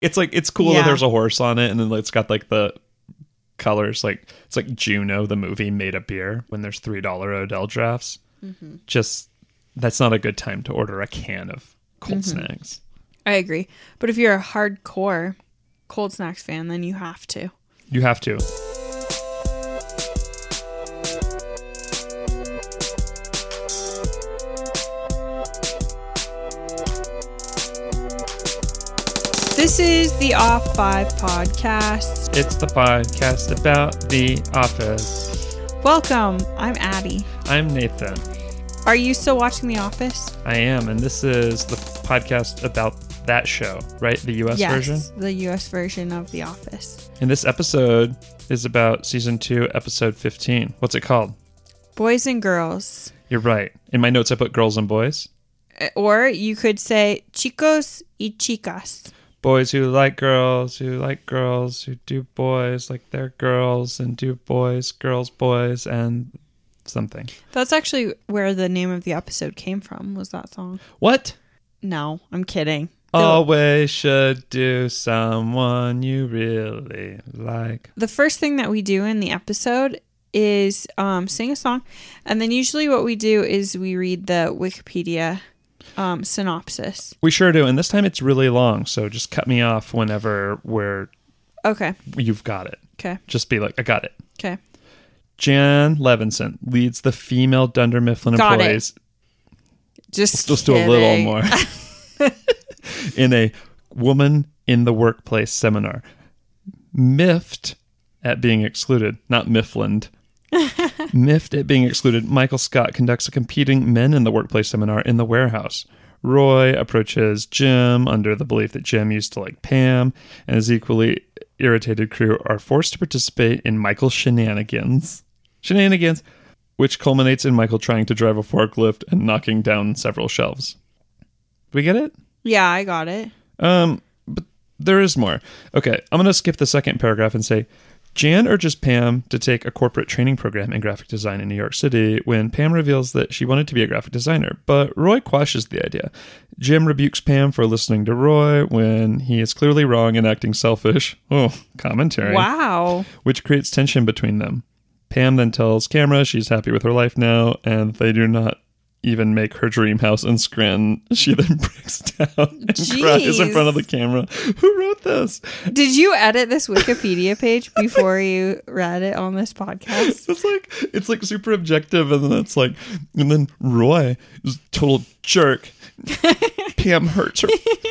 It's like it's cool Yeah. that there's a horse on it, and then it's got like the colors. Like it's like Juno, the movie, made a beer when there's three dollar Odell drafts. Mm-hmm. Just that's not a good time to order a can of cold Mm-hmm. snacks. I agree. But if you're a hardcore cold snacks fan, then you have to. You have to. This is the Off Five podcast. It's the podcast about the office. Welcome. I'm Addie. I'm Nathan. Are you still watching The Office? I am, and this is the podcast about that show, right? The US yes, version. the US version of The Office. And this episode is about season two, episode 15. What's it called? Boys and girls. You're right. In my notes, I put girls and boys. Or you could say chicos y chicas. Boys who like girls, who like girls, who do boys like they're girls, and do boys, girls, boys, and something. That's actually where the name of the episode came from, was that song. What? No, I'm kidding. The- Always should do someone you really like. the first thing that we do in the episode is um, sing a song, and then usually what we do is we read the Wikipedia um, synopsis. We sure do, and this time it's really long, so just cut me off whenever we're Okay. you've got it. Okay. Just be like, I got it. Okay. Jan Levinson leads the female Dunder Mifflin Got it. employees. Just Let's do a little more. in a woman in the workplace seminar. Miffed at being excluded, not Mifflined. Miffed at being excluded, Michael Scott conducts a competing men in the workplace seminar in the warehouse. Roy approaches Jim under the belief that Jim used to like Pam, and his equally irritated crew are forced to participate in Michael's shenanigans. Shenanigans, which culminates in Michael trying to drive a forklift and knocking down several shelves. We get it? Yeah, I got it. Um, but there is more. Okay, I'm gonna skip the second paragraph and say Jan urges Pam to take a corporate training program in graphic design in New York City when Pam reveals that she wanted to be a graphic designer, but Roy quashes the idea. Jim rebukes Pam for listening to Roy when he is clearly wrong and acting selfish. Oh, commentary Wow. which creates tension between them. Pam then tells Camera she's happy with her life now, and they do not even make her dream house in Scranton. She then breaks down and cries in front of the camera. Who wrote this? Did you edit this Wikipedia page before you read it on this podcast? It's like it's like super objective, and then it's like, and then Roy is a total jerk. Pam hurts her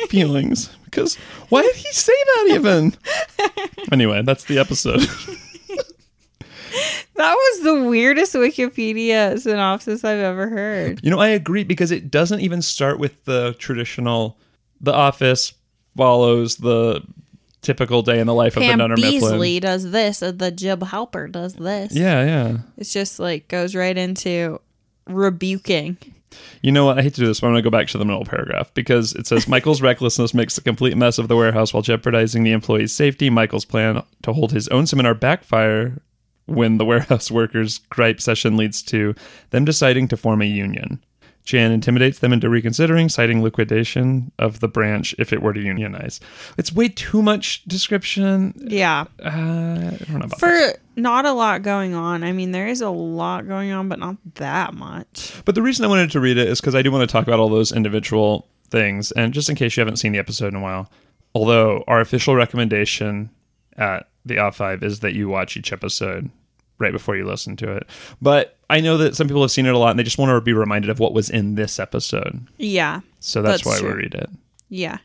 feelings because why did he say that even? Anyway, that's the episode. That was the weirdest Wikipedia synopsis I've ever heard. You know, I agree because it doesn't even start with the traditional. The Office follows the typical day in the life of Pam a Dunder Mifflin. Beesly does this, and the Jim Halpert does this. Yeah, yeah. It's just like goes right into rebuking. You know what? I hate to do this, but I'm going to go back to the middle paragraph because it says Michael's recklessness makes a complete mess of the warehouse while jeopardizing the employees' safety. Michael's plan to hold his own seminar backfire when the warehouse workers' gripe session leads to them deciding to form a union. Jan intimidates them into reconsidering, citing liquidation of the branch if it were to unionize. It's way too much description. Yeah. Uh, I don't know about For this. not a lot going on. I mean, there is a lot going on, but not that much. But the reason I wanted to read it is because I do want to talk about all those individual things. And just in case you haven't seen the episode in a while, although our official recommendation at the Off Five is that you watch each episode right before you listen to it. But I know that some people have seen it a lot and they just want to be reminded of what was in this episode. Yeah. So that's, That's why true. we read it. Yeah.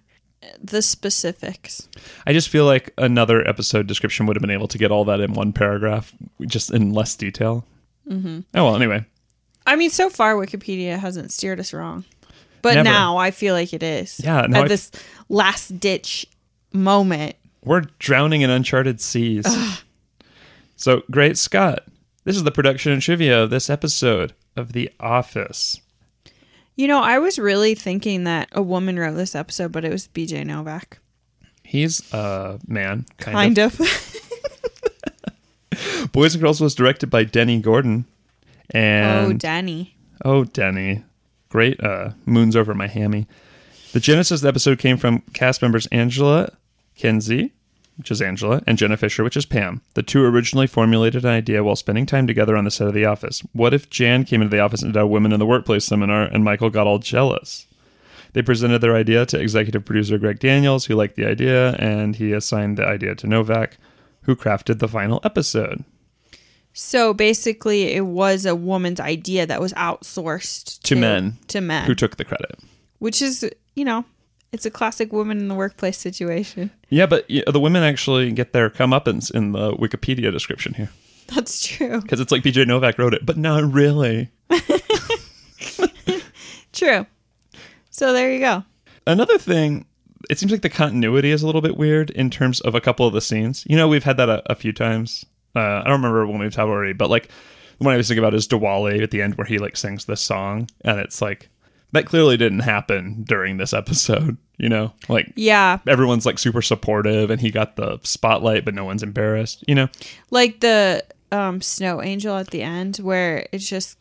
The specifics. I just feel like another episode description would have been able to get all that in one paragraph, just in less detail. Mm-hmm. Oh, well, anyway. I mean, so far Wikipedia hasn't steered us wrong, but Never. now I feel like it is. Yeah, at I- this last ditch moment. We're drowning in uncharted seas. So, great Scott. This is the production and trivia of this episode of The Office. You know, I was really thinking that a woman wrote this episode, but it was BJ Novak. He's a man, kind, Kind of. of. Boys and Girls was directed by Dennie Gordon. And Oh, And Danny. Oh, Denny. Great uh, moons over my hammy. The genesis of the episode came from cast members Angela Kinsey, which is Angela, and Jenna Fischer, which is Pam. The two originally formulated an idea while spending time together on the set of The Office. What if Jan came into the office and did a Women in the Workplace seminar and Michael got all jealous? They presented their idea to executive producer Greg Daniels, who liked the idea, and he assigned the idea to Novak, who crafted the final episode. So basically, it was a woman's idea that was outsourced To men. To men, Who took the credit? which is you know, it's a classic woman in the workplace situation. Yeah, but the women actually get their comeuppance in the Wikipedia description here. That's true. Because it's like BJ Novak wrote it, but not really. True. So there you go. Another thing, it seems like the continuity is a little bit weird in terms of a couple of the scenes. You know, we've had that a, a few times. Uh, I don't remember when we've had already, but like the one I was thinking about is Diwali at the end where he like sings this song, and it's like that clearly didn't happen during this episode. You know, like Yeah, everyone's like super supportive, and he got the spotlight, but no one's embarrassed. You know, like the um, snow angel at the end, where it's just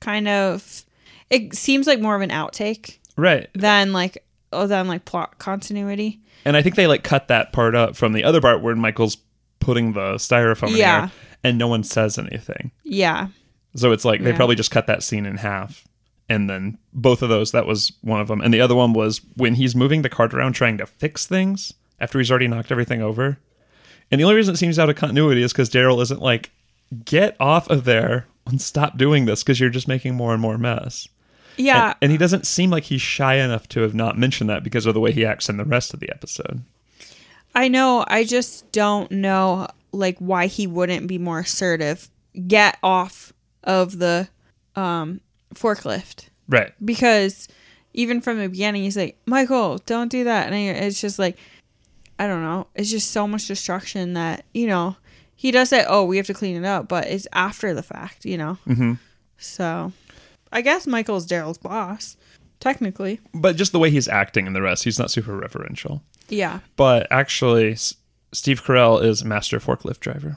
kind of. It seems like more of an outtake right? than like oh, than like plot continuity. And I think they like cut that part up from the other part where Michael's putting the styrofoam Yeah. in there, and no one says anything. Yeah, So it's like they Yeah. probably just cut that scene in half. And then both of those, that was one of them. And the other one was when he's moving the cart around trying to fix things after he's already knocked everything over. And the only reason it seems out of continuity is because Darryl isn't like, get off of there and stop doing this because you're just making more and more mess. yeah. And, and he doesn't seem like he's shy enough to have not mentioned that because of the way he acts in the rest of the episode. I know. I just don't know like why he wouldn't be more assertive. Get off of the um forklift Right. because even from the beginning he's like, "Michael, don't do that." And I, it's just like I don't know. It's just so much destruction that, you know, he does say, "Oh, we have to clean it up," but it's after the fact, you know. hmm So, I guess Michael's Darryl's boss, technically. But just the way he's acting and the rest, he's not super referential. Yeah. But actually, S- Steve Carell is master forklift driver.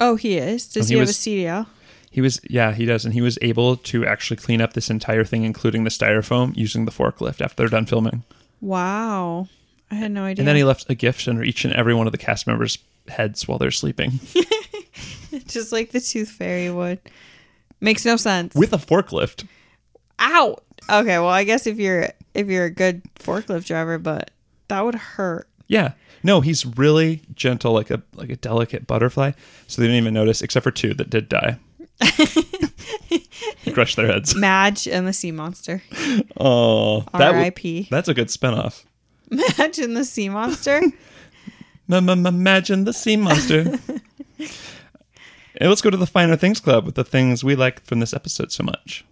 Oh, he is. Does he he, have a CDL? He was, yeah, he does, and he was able to actually clean up this entire thing, including the styrofoam, using the forklift after they're done filming. Wow. I had no idea. And then he left a gift under each and every one of the cast members' heads while they're sleeping just like the tooth fairy would. Makes no sense. with a forklift. Ow. Okay, well, I guess if you're if you're a good forklift driver, but that would hurt. Yeah, no, he's really gentle, like a like a delicate butterfly. So they didn't even notice, except for two that did die. He crushed their heads. Madge and the sea monster. Oh, that R.I.P. that's a good spinoff. Madge and the sea monster. Imagine the sea monster. and let's go to the finer things club with the things we like from this episode so much.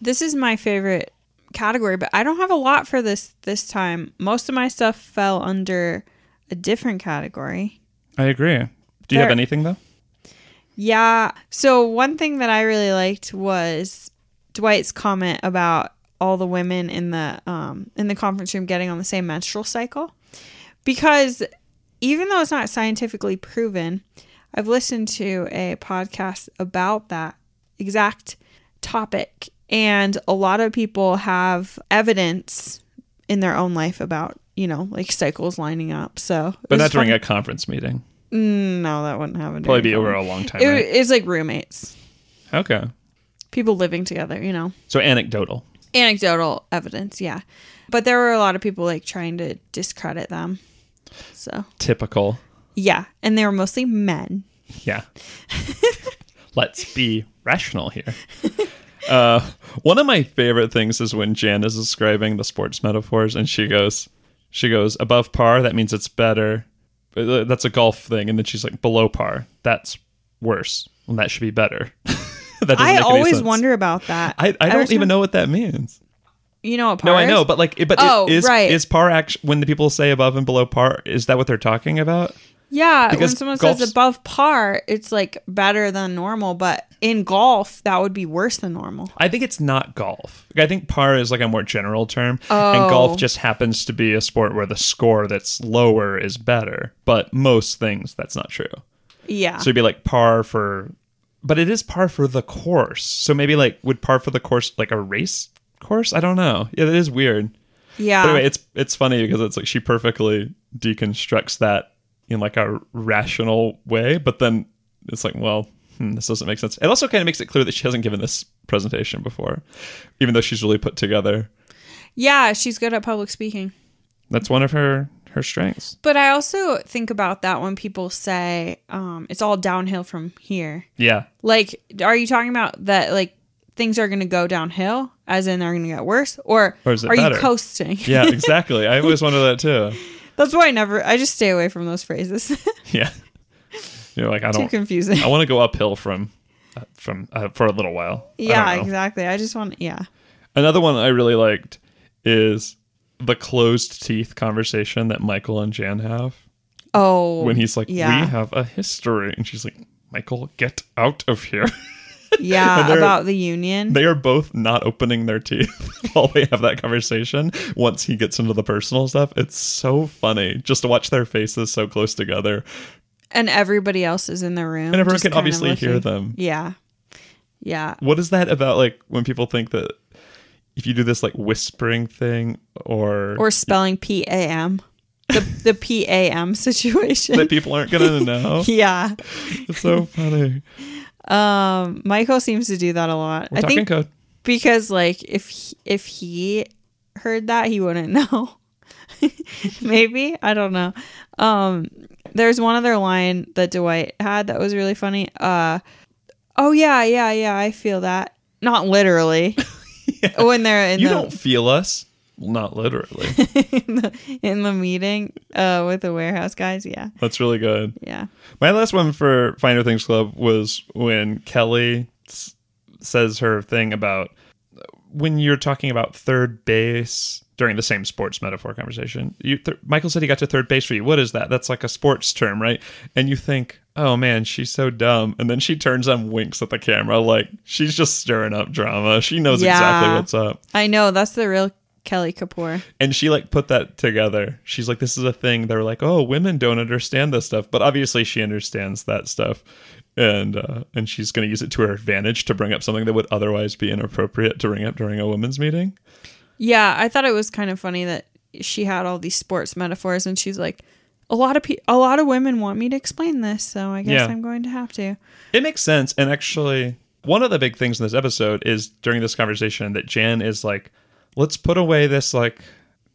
this is my favorite category, but I don't have a lot for this this time. Most of my stuff fell under a different category. I agree. Do you have anything though? Yeah. So one thing that I really liked was Dwight's comment about all the women in the um in the conference room getting on the same menstrual cycle. Because even though it's not scientifically proven, I've listened to a podcast about that exact topic and a lot of people have evidence in their own life about, you know, like cycles lining up. So But not during fun- a conference meeting. Mm, no, that wouldn't happen. Probably be over a long time. It, right? it's like roommates, Okay. people living together, you know. So anecdotal. Anecdotal evidence, yeah. But there were a lot of people like trying to discredit them. So, Typical. yeah. And they were mostly men. Yeah. Let's be rational here. Uh, one of my favorite things is when Jan is describing the sports metaphors and she goes, she goes above par. That means it's better. Uh, That's a golf thing, and then she's like below par. That's worse. And that should be better. that I always wonder about that. I, I don't even know what that means. You know what par No, I know, but like, but Oh, is right. is par act when the people say above and below par? Is that what they're talking about? Yeah, Because when someone says above par, it's like better than normal, but in golf, that would be worse than normal. I think it's not golf. I think par is like a more general term, Oh. and golf oh. just happens to be a sport where the score that's lower is better. But most things that's not true. Yeah. So it'd be like par for, but it is par for the course. So maybe like would par for the course like a race course? I don't know. Yeah, that is weird. yeah. But anyway, it's it's funny because it's like she perfectly deconstructs that in like a rational way, but then it's like, well, hmm, this doesn't make sense. It also kind of makes it clear that she hasn't given this presentation before, even though she's really put together. Yeah, she's good at public speaking. That's one of her her strengths. But I also think about that when people say um, it's all downhill from here. Yeah. Like, are you talking about that? Like, things are going to go downhill, as in they're going to get worse, or, Or are better? you coasting? Yeah, exactly. I always wonder that too. That's why I never. I just stay away from those phrases. Yeah. You're like, I don't. Too confusing. I want to go uphill from uh, from uh, for a little while. Yeah, don't exactly. I just want. Yeah. Another one I really liked is the closed teeth conversation that Michael and Jan have Oh. when he's like, yeah. "We have a history," and she's like, "Michael, get out of here." yeah, about the union. they are both not opening their teeth while they have that conversation. Once he gets into the personal stuff, it's so funny just to watch their faces so close together, and everybody else is in the room. and everyone can obviously hear them. Yeah. Yeah. What is that about? Like when people think that if you do this like whispering thing or Or spelling P A M. The the P A M situation. that people aren't gonna know. yeah. It's so funny. Um Michael seems to do that a lot. We're I think code. because like if he, if he heard that he wouldn't know. Maybe, I don't know. Um there's one other line that Dwight had that was really funny. Uh oh yeah, yeah, yeah, I feel that. Not literally. When they're in You the don't feel us. Not literally. in the in the meeting uh with the warehouse guys, yeah. That's really good. Yeah. My last one for Finer Things Club was when Kelly s- says her thing about when you're talking about third base during the same sports metaphor conversation. You, th- Michael said he got to third base for you. What is that? That's like a sports term, right? And you think, oh man, she's so dumb. And then she turns and winks at the camera like she's just stirring up drama. She knows exactly what's up. I know, that's the real Kelly Kapoor. and she like put that together she's like this is a thing they're like oh women don't understand this stuff but obviously she understands that stuff and uh, and she's going to use it to her advantage to bring up something that would otherwise be inappropriate to bring up during a women's meeting Yeah, I thought it was kind of funny that she had all these sports metaphors and she's like a lot of pe- a lot of women want me to explain this, so I guess Yeah. I'm going to have to. it makes sense and actually one of the big things in this episode is during this conversation that jan is like let's put away this like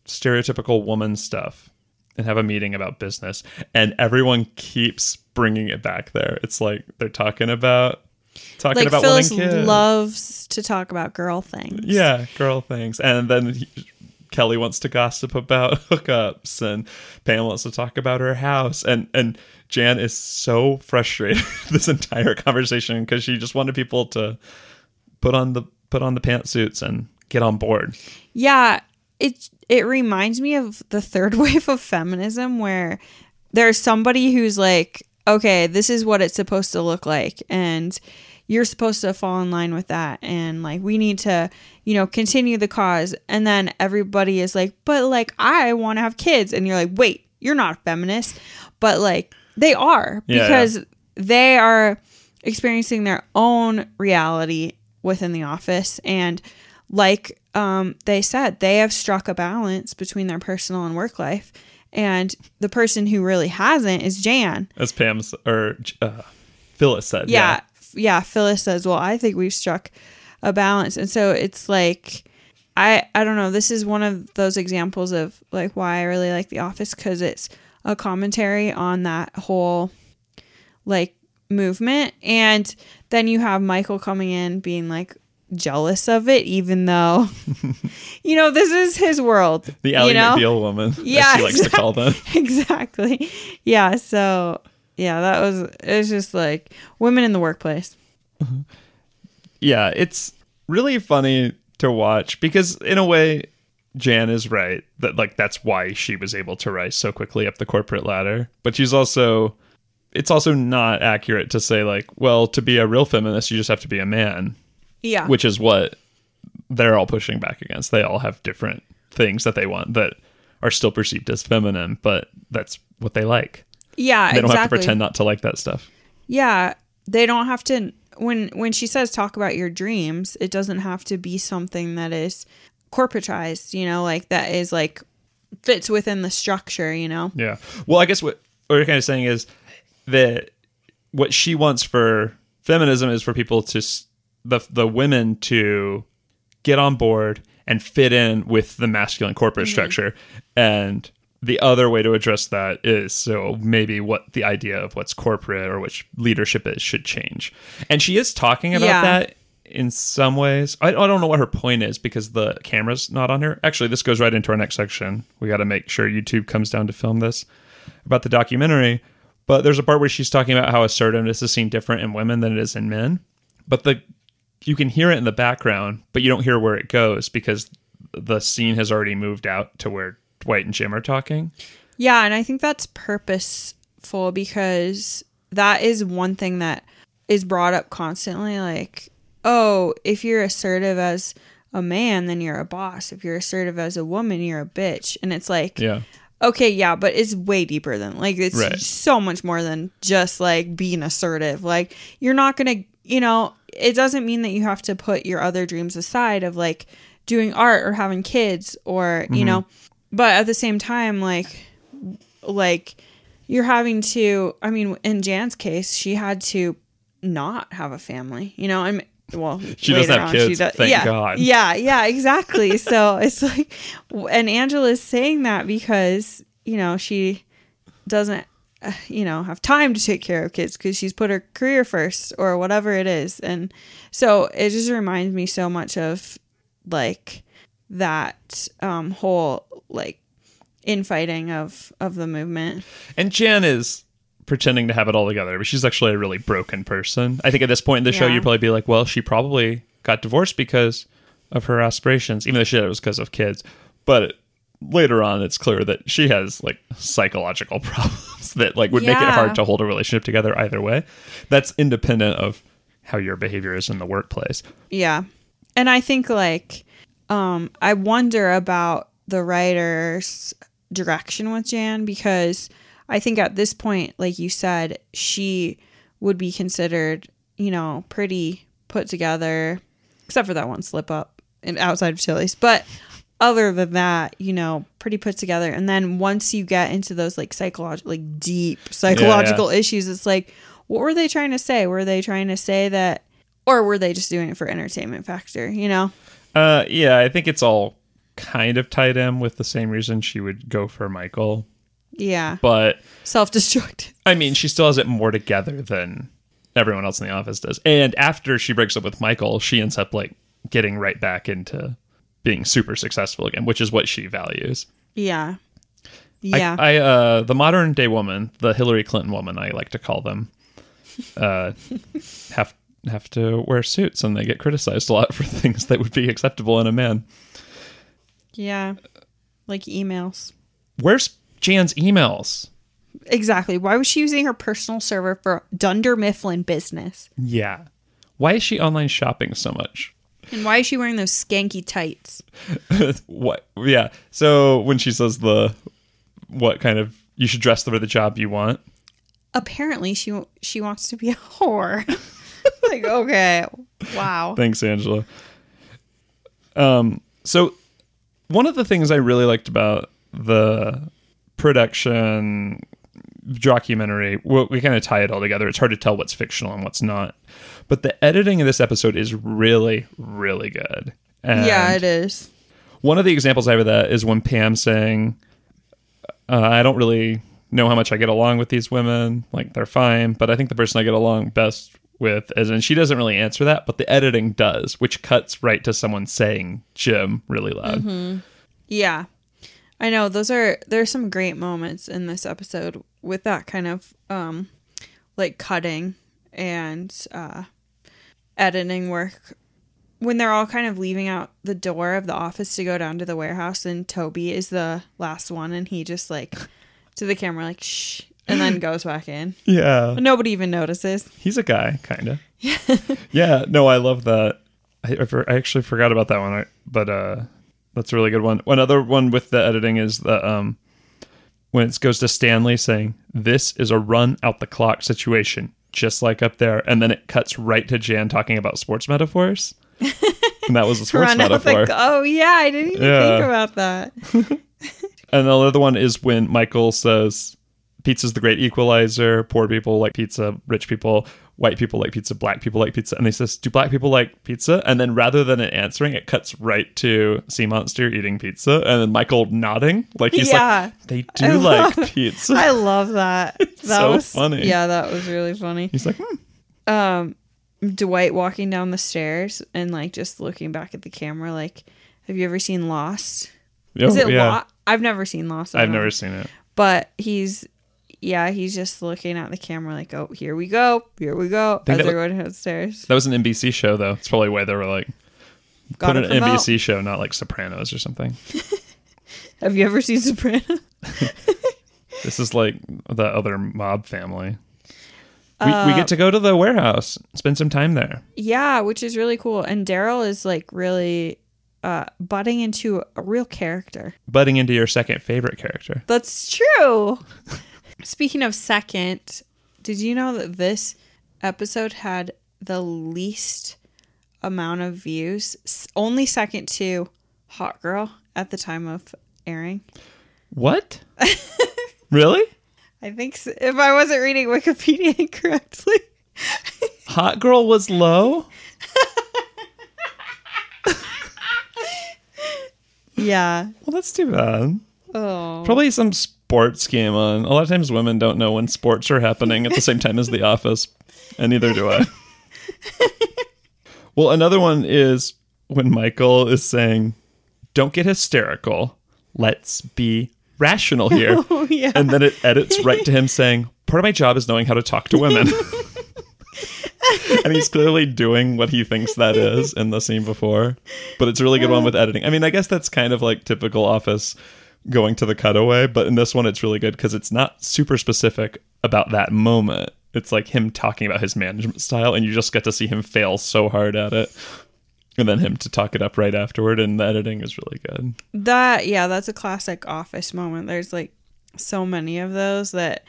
stereotypical woman stuff and have a meeting about business and everyone keeps bringing it back there it's like they're talking about talking Like about Phyllis loves to talk about girl things. Yeah, girl things. And then he, Kelly wants to gossip about hookups, and Pam wants to talk about her house, and and Jan is so frustrated this entire conversation because she just wanted people to put on the put on the pantsuits and get on board. Yeah, it it reminds me of the third wave of feminism where there's somebody who's like, okay, this is what it's supposed to look like and you're supposed to fall in line with that and like we need to, you know, continue the cause and then everybody is like, but like I want to have kids and you're like, "Wait, you're not a feminist." But like they are Yeah, because they are experiencing their own reality within the office and like um, they said they have struck a balance between their personal and work life. And the person who really hasn't is jan. As Pam's or uh, Phyllis said. yeah yeah. phyllis says well i think we've struck a balance. And so it's like i i don't know this is one of those examples of like why i really like the office because it's a commentary on that whole like movement. And then you have michael coming in being like jealous of it even though you know this is his world The Ally you know? McBeal woman, Yeah, she likes to call them. exactly yeah so yeah that was it was just like women in the workplace yeah, it's really funny to watch because in a way Jan is right that like that's why she was able to rise so quickly up the corporate ladder. But she's also it's also not accurate to say like, well, to be a real feminist you just have to be a man, yeah which is what they're all pushing back against. They all have different things that they want that are still perceived as feminine, but that's what they like. yeah They don't exactly have to pretend not to like that stuff. yeah they don't have to when when she says talk about your dreams it doesn't have to be something that is corporatized you know like that is like fits within the structure, you know. Yeah. Well, I guess what, what you're kind of saying is that what she wants for feminism is for people to the the women to get on board and fit in with the masculine corporate mm-hmm. structure. And the other way to address that is so maybe what the idea of what's corporate or which leadership is should change. And she is talking about Yeah. that in some ways. I, I don't know what her point is because the camera's not on her. Actually this goes right into our next section. We got to make sure youtube comes down to film this about the documentary. But there's a part where she's talking about how assertiveness is seen different in women than it is in men. But the you can hear it in the background but you don't hear where it goes because the scene has already moved out to where dwight and jim are talking Yeah, and I think that's purposeful because that is one thing that is brought up constantly like, oh, if you're assertive as a man, then you're a boss. If you're assertive as a woman, you're a bitch. And it's like, yeah okay, yeah, but it's way deeper than like it's Right. so much more than just like being assertive. Like you're not going to, you know, it doesn't mean that you have to put your other dreams aside of like doing art or having kids or, you mm-hmm. know, but at the same time like like you're having to I mean in Jan's case, she had to not have a family, you know, and well, She doesn't have on kids, does- thank yeah, God. Yeah, yeah, exactly. so it's like, and Angela's saying that because you know she doesn't, you know, have time to take care of kids because she's put her career first or whatever it is, and so it just reminds me so much of like that um whole like infighting of of the movement. and jan is pretending to have it all together but she's actually a really broken person. I think at this point in the show you'd probably be like well she probably got divorced because of her aspirations even though she said it was because of kids. But later on it's clear that she has like psychological problems that like would make it hard to hold a relationship together either way that's independent of how your behavior is in the workplace Yeah. And I think like um I wonder about the writer's direction with Jan because I think at this point like you said she would be considered, you know, pretty put together except for that one slip up and outside of Chili's. But other than that, you know, pretty put together. And then once you get into those like psychological, like deep psychological issues, it's like, what were they trying to say? Were they trying to say that, or were they just doing it for entertainment factor? You know? uh yeah i think it's all kind of tied in with the same reason she would go for michael Yeah. but Self destructive. I mean, she still has it more together than everyone else in the office does. And after she breaks up with Michael, she ends up like getting right back into being super successful again, which is what she values. Yeah. I- Yeah. I, uh the modern day woman, the Hillary Clinton woman, I like to call them, uh, have have to wear suits and they get criticized a lot for things that would be acceptable in a man. yeah. Like emails. Where's Jan's emails? Exactly. Why was she using her personal server for Dunder Mifflin business? Yeah. Why is she online shopping so much? And why is she wearing those skanky tights? what? Yeah. So when she says the what kind of you should dress for the job you want? Apparently, she she wants to be a whore. like, okay, wow. thanks angela. Um so one of the things i really liked about the production documentary well, we kind of tie it all together. It's hard to tell what's fictional and what's not but the editing in this episode is really really good and yeah, it is. One of the examples I have of that is when Pam's saying, uh, I don't really know how much I get along with these women. Like, they're fine, but I think the person I get along best with is, and she doesn't really answer that, but the editing does, which cuts right to someone saying Jim really loud. Yeah. I know those are there's some great moments in this episode with that kind of um like cutting and uh editing work when they're all kind of leaving out the door of the office to go down to the warehouse and Toby is the last one and he just like to the camera like shh and then goes back in. Yeah. Nobody even notices. He's a guy, kind of. yeah, no, I love that. I, I, for, I actually forgot about that one, I, but uh, that's a really good one. Another one with the editing is the um, when it goes to Stanley saying, "This is a run out the clock situation, just like up there," and then it cuts right to Jan talking about sports metaphors, and that was a sports Run out the- metaphor. oh yeah, I didn't even Yeah. think about that. And the other one is when Michael says, "Pizza's the great equalizer. Poor people like pizza. Rich people." White people like pizza, black people like pizza, and he says, "Do black people like pizza?" And then rather than it answering, it cuts right to Sea Monster eating pizza, and then Michael nodding, like he's Yeah. like, "They do like love- pizza." I love that. that so was funny. Yeah, that was really funny. He's like, hmm. um Dwight walking down the stairs and like just looking back at the camera like have you ever seen Lost? Is Oh, it yeah. Lost? I've never seen Lost. I I've never know. seen it. But he's yeah, he's just looking at the camera like, "Oh, here we go. Here we go." As that- they're going downstairs. That was an NBC show, though. It's probably why they were like, put Gotta an promote. NBC show, not like Sopranos or something. Have you ever seen Sopranos? This is like the other mob family. We, we Uh, get to go to the warehouse, spend some time there. Yeah, which is really cool. And Darryl is like really uh butting into a real character. Butting into your second favorite character. That's true. Speaking of second, did you know that this episode had the least amount of views? Only second to Hot Girl at the time of airing. What? really? I think s if I wasn't reading Wikipedia incorrectly. Hot Girl was low? yeah. Well, that's too bad. Oh. Probably some sports game on. A lot of times women don't know when sports are happening at the same time as The Office, and neither do I. well, another one is when Michael is saying, Don't get hysterical. Let's be rational here. Oh, yeah. And then it edits right to him saying, Part of my job is knowing how to talk to women. and he's clearly doing what he thinks that is in the scene before. But it's a really good one uh. with editing. I mean, I guess that's kind of like typical office going to the cutaway, but in this one it's really good because it's not super specific about that moment. It's like him talking about his management style, and you just get to see him fail so hard at it. And then him to talk it up right afterward, and the editing is really good. That yeah, that's a classic office moment. There's like so many of those that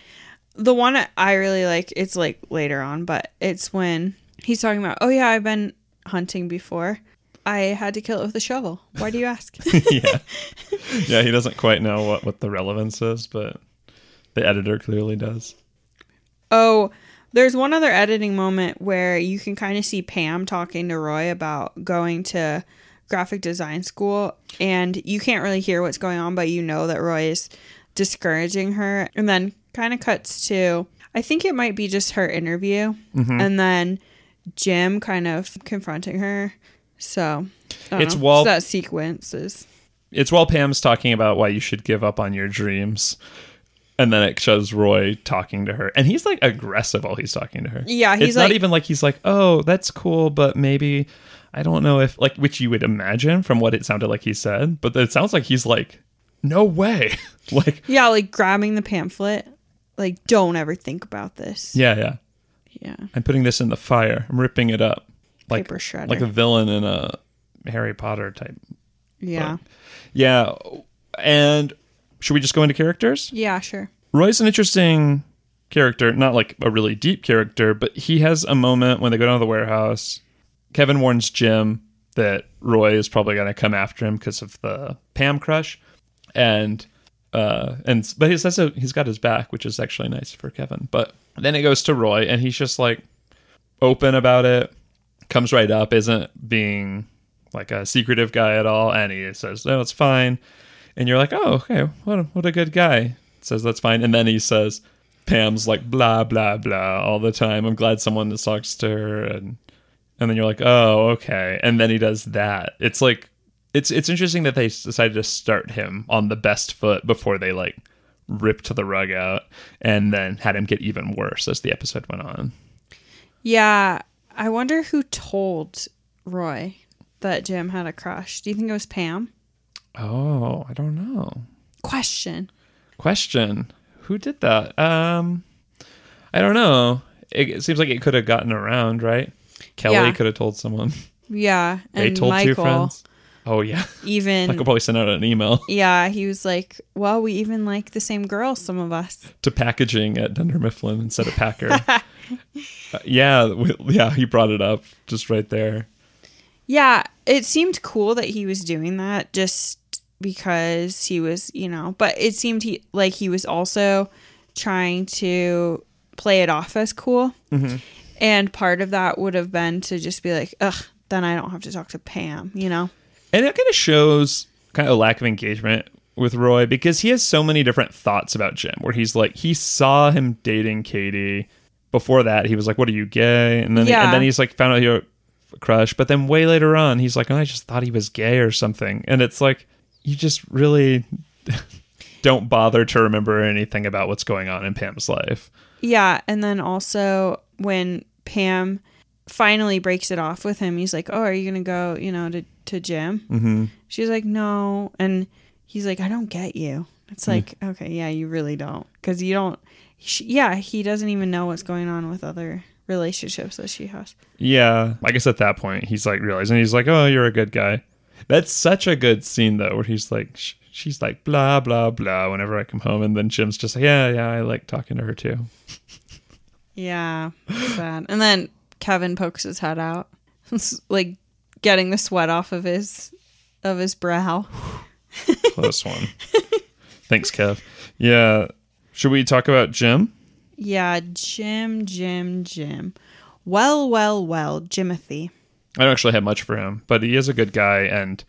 the one I really like it's like later on, but it's when he's talking about, "Oh yeah, I've been hunting before. I had to kill it with a shovel. Why do you ask?" yeah. Yeah, he doesn't quite know what, what the relevance is, but the editor clearly does. oh, there's one other editing moment where you can kind of see Pam talking to Roy about going to graphic design school and you can't really hear what's going on, but you know that Roy is discouraging her and then kind of cuts to I think it might be just her interview mm-hmm. and then Jim kind of confronting her. So It's know. So that sequence is It's while Pam's talking about why you should give up on your dreams. And then it shows Roy talking to her. And he's like aggressive while he's talking to her. Yeah, he's it's not even like he's like, oh, that's cool, but maybe I don't know if like which you would imagine from what it sounded like he said. But it sounds like he's like, no way. like yeah, like grabbing the pamphlet. Like don't ever think about this. Yeah, yeah. Yeah. I'm putting this in the fire. I'm ripping it up. Like Paper shredder. like a villain in a Harry Potter type. Yeah. Yeah. And should we just go into characters? Yeah, sure. Roy's an interesting character, not like a really deep character, but he has a moment when they go down to the warehouse. Kevin warns Jim that Roy is probably going to come after him because of the Pam crush, and uh, and but he says he's got his back, which is actually nice for Kevin. But then it goes to Roy, and he's just like open about it, comes right up, isn't being like a secretive guy at all, and he says, "No, it's fine." And you're like, "Oh, okay, what a, what a good guy." Says that's fine, and then he says, "Pam's like blah blah blah all the time. I'm glad someone talks to her," and and then you're like, "Oh, okay." And then he does that. It's like it's it's interesting that they decided to start him on the best foot before they like ripped the rug out, and then had him get even worse as the episode went on. Yeah. I wonder who told Roy that Jim had a crush. Do you think it was Pam? Oh, I don't know. Question. Question: Who did that? Um, I don't know. It, it seems like it could have gotten around, right? Kelly Yeah. could have told someone. Yeah. They And told Michael two friends. Oh yeah, even Michael probably sent out an email Yeah, he was like, Well, we even like the same girl, some of us. to packaging at Dunder Mifflin instead of Packer. Uh, yeah, we, yeah, he brought it up just right there. Yeah, it seemed cool that he was doing that. Just because he was, you know, but it seemed he like he was also trying to play it off as cool. And part of that would have been to just be like, ugh, then I don't have to talk to Pam, you know? And that kind of shows kind of a lack of engagement with Roy because he has so many different thoughts about Jim. Where he's like, he saw him dating Katy. Before that, he was like, "What are you gay?" And then Yeah. and then he's like, found out he crush. But then way later on, he's like, "Oh, I just thought he was gay or something." And it's like, you just really don't bother to remember anything about what's going on in Pam's life. Yeah. And then also when Pam finally breaks it off with him, he's like, oh, are you going to go, you know, to, to Jim? Mm-hmm. She's like, no. And he's like, I don't get you. It's like, okay, yeah, you really don't. Because you don't, she, yeah, he doesn't even know what's going on with other relationships that she has. Yeah, I guess at that point he's like realizing he's like, "Oh, you're a good guy." That's such a good scene though, where he's like, sh- she's like, blah blah blah. Whenever I come home, and then Jim's just like, "Yeah, yeah, I like talking to her too." Yeah, sad. And then Kevin pokes his head out, like getting the sweat off of his of his brow. Close one. Thanks, Kev. Yeah, should we talk about Jim? Yeah, Jim, Jim, Jim. Well, well, well, Jimothy. I don't actually have much for him, but he is a good guy, and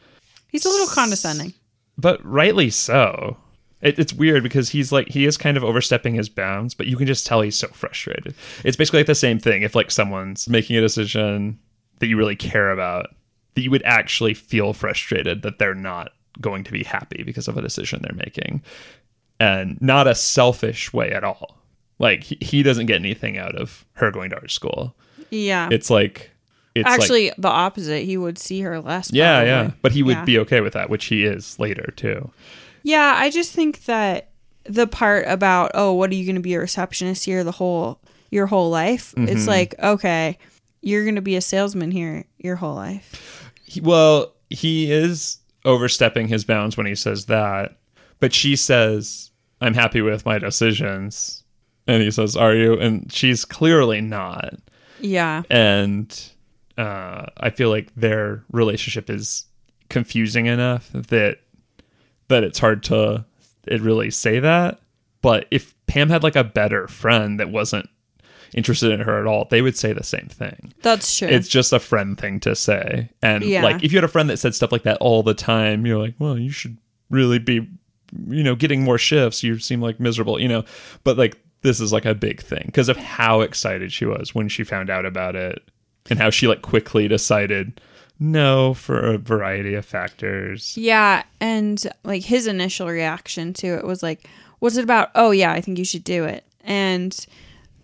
He's a little condescending. but rightly so. It, it's weird because he's like he is kind of overstepping his bounds, but you can just tell he's so frustrated. It's basically like the same thing if like someone's making a decision that you really care about, that you would actually feel frustrated that they're not going to be happy because of a decision they're making, and not a selfish way at all. Like he, he doesn't get anything out of her going to art school. Yeah. It's like it's like Actually, the opposite. He would see her less. yeah, probably. yeah, but he would Yeah. be okay with that, which he is later too. Yeah, I just think that the part about oh, what are you going to be a receptionist here the whole your whole life? Mm-hmm. It's like okay, you're going to be a salesman here your whole life. He, well, he is overstepping his bounds when he says that, but she says, "I'm happy with my decisions," and he says, "Are you?" And she's clearly not. Yeah. And uh, I feel like their relationship is confusing enough that that it's hard to it really say that. But if Pam had like a better friend that wasn't interested in her at all, they would say the same thing. That's true. It's just a friend thing to say. And Yeah. like if you had a friend that said stuff like that all the time, you're like, well, you should really be you know, getting more shifts. You seem like miserable, you know. But like this is like a big thing because of how excited she was when she found out about it and how she like quickly decided no for a variety of factors. Yeah, and like his initial reaction to it was like, "What's it about?" Oh yeah, I think you should do it. And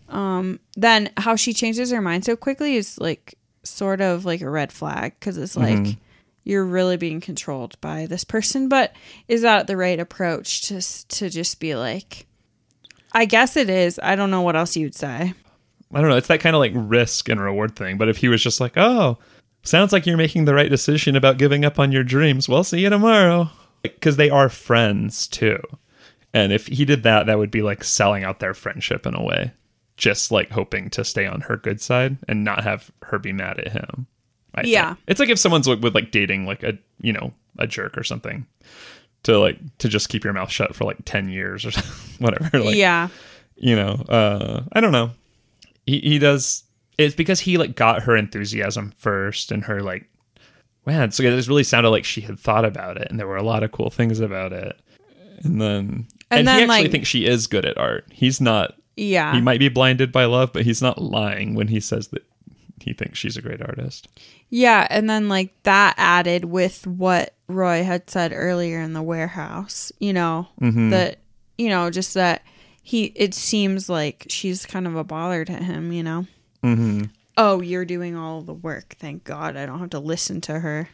um, then how she changes her mind so quickly is like sort of like a red flag because it's like you're really being controlled by this person. But is that the right approach to to just be like? I guess it is. I don't know what else you'd say. I don't know. It's that kind of like risk and reward thing. But if he was just like, oh, sounds like you're making the right decision about giving up on your dreams, well, see you tomorrow. Because they are friends too. And if he did that, that would be like selling out their friendship in a way, just like hoping to stay on her good side and not have her be mad at him. I think. Yeah. It's like if someone's like, with like dating like a, you know, a jerk or something to like, to just keep your mouth shut for like 10 years or whatever. Like, yeah. you know uh i don't know he, he does it's because he like got her enthusiasm first and her like man so it just really sounded like she had thought about it and there were a lot of cool things about it and then And and, then, he actually like- thinks she is good at art he's not Yeah. he might be blinded by love but he's not lying when he says that he thinks she's a great artist Yeah, and then like that added with what Roy had said earlier in the warehouse, you know, that you know, just that he it seems like she's kind of a bother to him, you know. mm-hmm. Oh, you're doing all the work. Thank God I don't have to listen to her.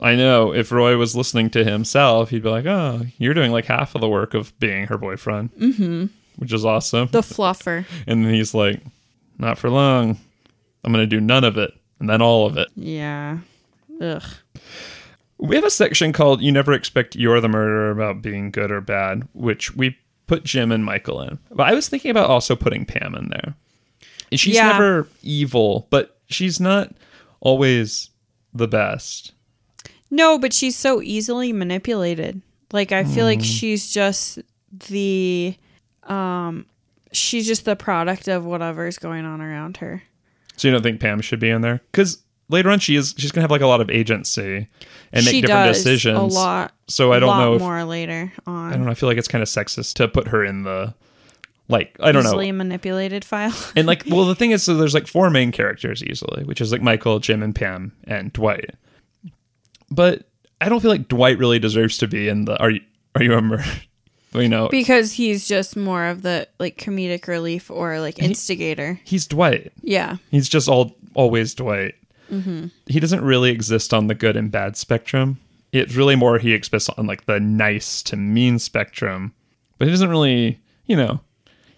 i know if roy was listening to himself he'd be like oh you're doing like half of the work of being her boyfriend mm-hmm. which is awesome The fluffer. And then he's like, not for long. I'm going to do none of it and then all of it. Yeah. Ugh. We have a section called You Never Expect You're the Murderer about being good or bad, which we put Jim and Michael in. But I was thinking about also putting Pam in there. And She's Yeah. never evil, but she's not always the best. No, but she's so easily manipulated. Like I feel like she's just the um she's just the product of whatever's going on around her. So you don't think Pam should be in there? Because later on, she is she's gonna have like a lot of agency and make she different decisions. a lot. So I don't lot know if more later on. I don't know. I feel like it's kind of sexist to put her in the like I don't easily know. manipulated file. And like, well, the thing is, so there's like four main characters easily, which is like Michael, Jim, and Pam, and Dwight. But I don't feel like Dwight really deserves to be in the. Are you are you a mur- You know, because he's just more of the like comedic relief or like instigator. he's Dwight. yeah. He's just all always Dwight. Mm-hmm. He doesn't really exist on the good and bad spectrum. It's really more he exists on like the nice to mean spectrum, but he doesn't really, you know,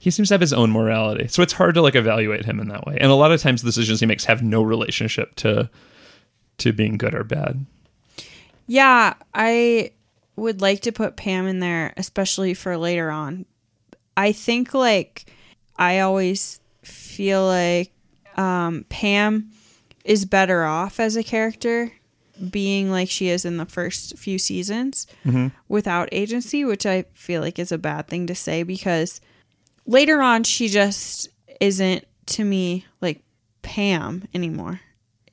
he seems to have his own morality. So it's hard to like evaluate him in that way. And a lot of times the decisions he makes have no relationship to to being good or bad. Yeah, I would like to put Pam in there, especially for later on. I think like I always feel like um, Pam is better off as a character being like she is in the first few seasons without agency, which I feel like is a bad thing to say because later on she just isn't to me like Pam anymore.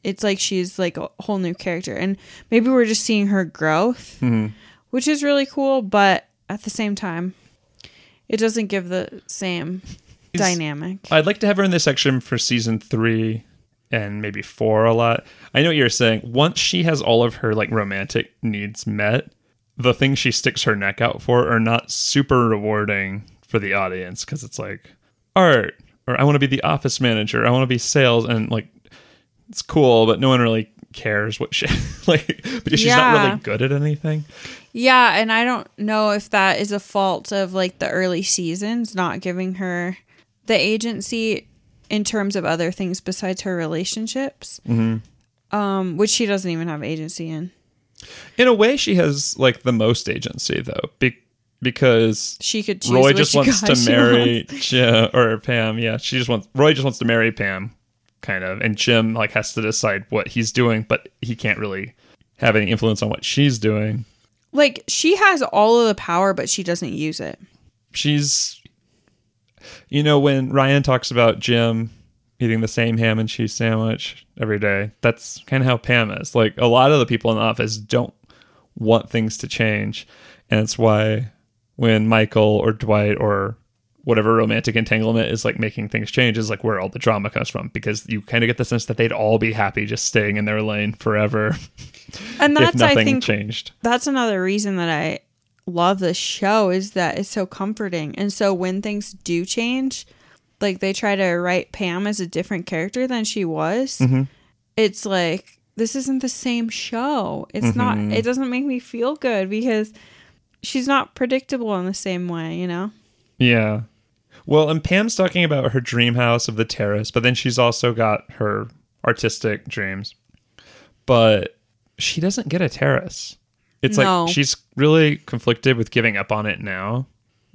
It's like she's like a whole new character and maybe we're just seeing her growth, which is really cool, but at the same time it doesn't give the same Is- dynamic. I'd like to have her in this section for season three and maybe four a lot. I know what you're saying. Once she has all of her like romantic needs met, the things she sticks her neck out for are not super rewarding for the audience because it's like art or I want to be the office manager, I want to be sales, and like it's cool, but no one really cares what she like because she's not really good at anything. Yeah, and I don't know if that is a fault of like the early seasons not giving her the agency in terms of other things besides her relationships, um, which she doesn't even have agency in. In a way, she has like the most agency though, be- because She could choose Roy just wants to marry wants. Jim or Pam. Yeah, she just wants Roy just wants to marry Pam, kind of, and Jim like has to decide what he's doing, but he can't really have any influence on what she's doing. Like she has all of the power, but she doesn't use it. She's, you know, when Ryan talks about Jim eating the same ham and cheese sandwich every day, that's kind of how Pam is. Like a lot of the people in the office don't want things to change, and it's why when Michael or Dwight or whatever romantic entanglement is like making things change is like where all the drama comes from because you kind of get the sense that they'd all be happy just staying in their lane forever And if that's I think changed. that's another reason that I love this show is that it's so comforting. And so when things do change, like they try to write Pam as a different character than she was, mm-hmm. it's like this isn't the same show. It's not mm-hmm. it doesn't make me feel good because she's not predictable in the same way, you know? Yeah. Well, and Pam's talking about her dream house of the terrace, but then she's also got her artistic dreams. But she doesn't get a terrace. It's No. like she's really conflicted with giving up on it now,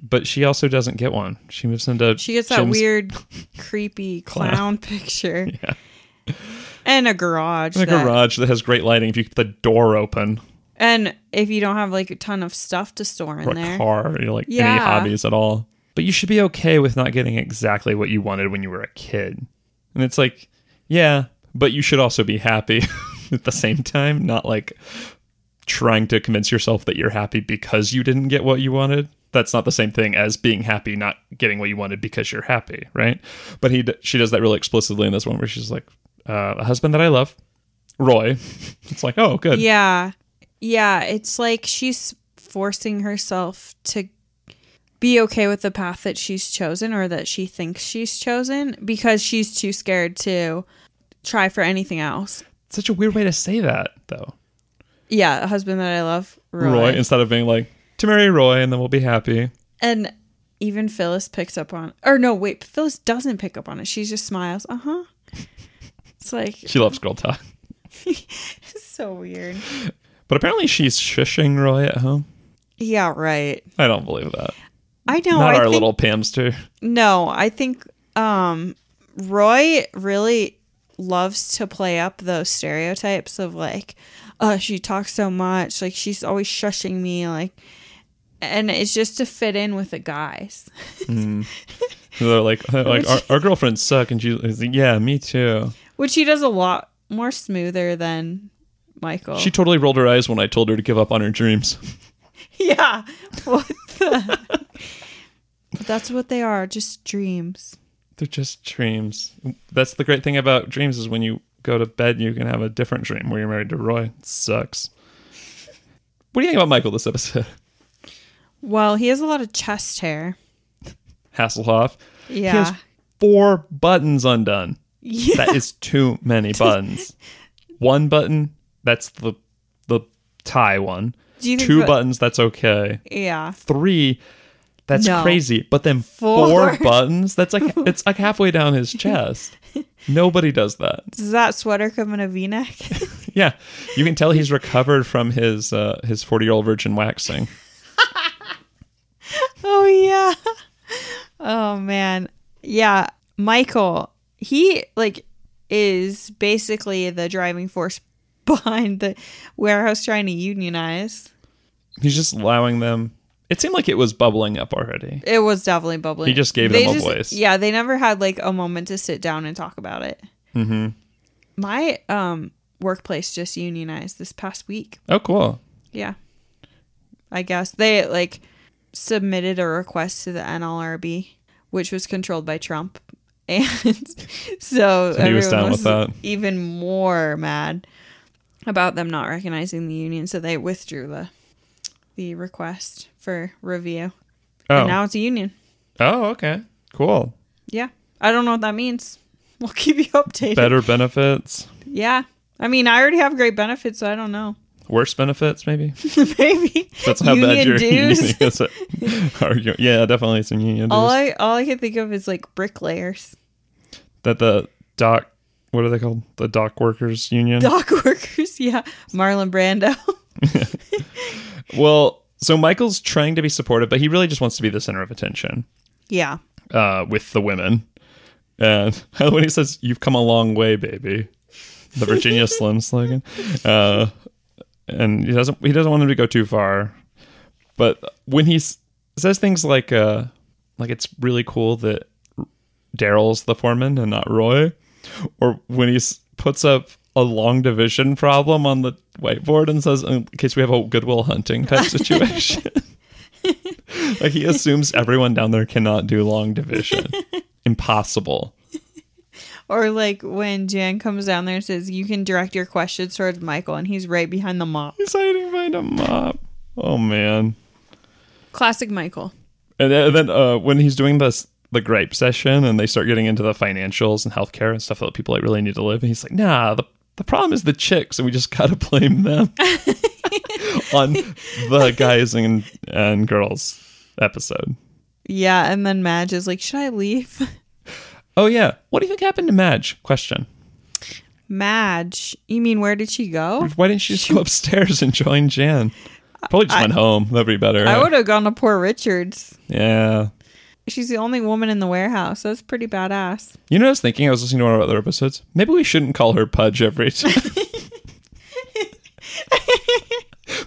but she also doesn't get one. She moves into She gets that Jim's- weird creepy Clown. clown picture. And a garage. a that- garage that has great lighting if you keep the door open And if you don't have like a ton of stuff to store in or a there. car, you know, like any Yeah. hobbies at all. But you should be okay with not getting exactly what you wanted when you were a kid. And it's like, yeah, but you should also be happy at the same time, not like trying to convince yourself that you're happy because you didn't get what you wanted. That's not the same thing as being happy not getting what you wanted because you're happy, right? But he she does that really explicitly in this one where she's like, uh, a husband that I love, Roy. It's like, oh, good. Yeah. Yeah. It's like she's forcing herself to be okay with the path that she's chosen or that she thinks she's chosen because she's too scared to try for anything else. Such a weird way to say that, though. Yeah. A husband that I love, Roy. Roy, instead of being like, to marry Roy and then we'll be happy. and even Phyllis picks up on Or no, wait. Phyllis doesn't pick up on it. She just smiles. Uh huh. It's like, She loves girl talk. it's so weird. But apparently she's shushing Roy at home. Yeah, right. I don't believe that. I know. Not I our think, little Pamster. No, I think um Roy really loves to play up those stereotypes of like, uh, she talks so much, like she's always shushing me, like and it's just to fit in with the guys. They're like, like our, our girlfriends suck, and she's like, yeah, me too. Which he does a lot more smoother than Michael. She totally rolled her eyes when I told her to give up on her dreams. yeah. What the? But that's what they are, just dreams. They're just dreams. That's the great thing about dreams is when you go to bed, you can have a different dream where you're married to Roy. It sucks. What do you think about Michael this episode? Well, he has a lot of chest hair. Hasselhoff. Yeah. He has four buttons undone. Yeah. That is too many buttons. One button, that's the the tie one. Do you Two that- buttons, that's okay. Yeah. Three, that's No. crazy. But then Four. four buttons, that's like it's like halfway down his chest. Nobody does that. Does that sweater come in a V-neck? Yeah, you can tell he's recovered from his uh, his forty year old virgin waxing. oh yeah. Oh man. Yeah, Michael, he like is basically the driving force behind the warehouse trying to unionize. He's just allowing them. It seemed like it was bubbling up already. It was definitely bubbling. He just gave They them a voice. Yeah, they never had like a moment to sit down and talk about it. hmm My um workplace just unionized this past week. Oh, cool. Yeah. I guess they like submitted a request to the NLRB, which was controlled by Trump. And so, So he was everyone down with that. even more mad about them not recognizing the union. So they withdrew the the request for review. Oh, And now it's a union. oh, okay, cool. Yeah. I don't know what that means. We'll keep you updated. Better benefits, Yeah. I mean, I already have great benefits, so I don't know. worse benefits, maybe. Maybe. That's how bad Union your dues. union. Yeah, definitely some union dues. all I all I can think of is like bricklayers. that the dock, what are they called? The dock workers union. Dock workers, yeah. Marlon Brando. well, so Michael's trying to be supportive, but he really just wants to be the center of attention yeah. uh, with the women. And when he says, "You've come a long way, baby," the Virginia Slim slogan, uh, and he doesn't he doesn't want him to go too far. But when he s- says things like, uh, "Like it's really cool that Darryl's the foreman and not Roy," or when he s- puts up a long division problem on the whiteboard and says, "In case we have a Goodwill Hunting type situation." like he assumes everyone down there cannot do long division. Impossible. Or like when Jan comes down there and says, You can direct your questions towards Michael and he's right behind the mop. He's hiding behind a mop. Oh man. Classic Michael. And then, uh, when he's doing this the gripe session and they start getting into the financials and healthcare and stuff that people like really need to live, and he's like, nah, the the problem is the chicks, and we just gotta blame them on the guys and and girls episode. Yeah, and then Madge is like, Should I leave? Oh yeah. What do you think happened to Madge? Question. Madge. You mean where did she go? Why didn't she just go upstairs and join Jan? Probably just went home. That'd be better. I would have gone to poor Richards. Yeah. She's the only woman in the warehouse. That's pretty badass. You know, what I was thinking. I was listening to one of our other episodes. Maybe we shouldn't call her Pudge every time.